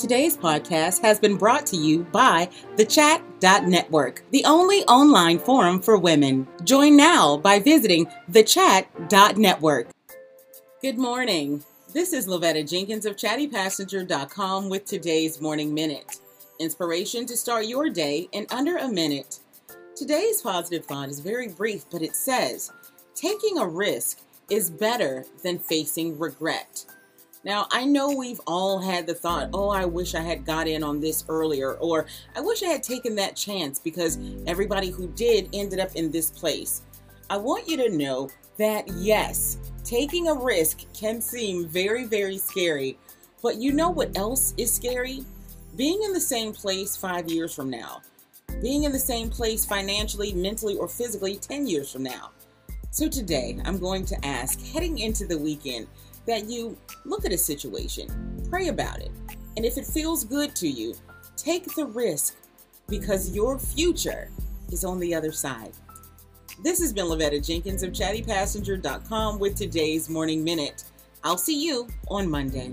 Today's podcast has been brought to you by the Chat.network, the only online forum for women. Join now by visiting the thechat.network. Good morning. This is Lavetta Jenkins of chattypassenger.com with today's morning minute. Inspiration to start your day in under a minute. Today's positive thought is very brief, but it says, taking a risk is better than facing regret. Now, I know we've all had the thought, oh, I wish I had got in on this earlier, or I wish I had taken that chance because everybody who did ended up in this place. I want you to know that yes, taking a risk can seem very, very scary, but you know what else is scary? Being in the same place five years from now, being in the same place financially, mentally, or physically 10 years from now. So today, I'm going to ask, heading into the weekend, that you look at a situation, pray about it, and if it feels good to you, take the risk because your future is on the other side. This has been Lavetta Jenkins of chattypassenger.com with today's Morning Minute. I'll see you on Monday.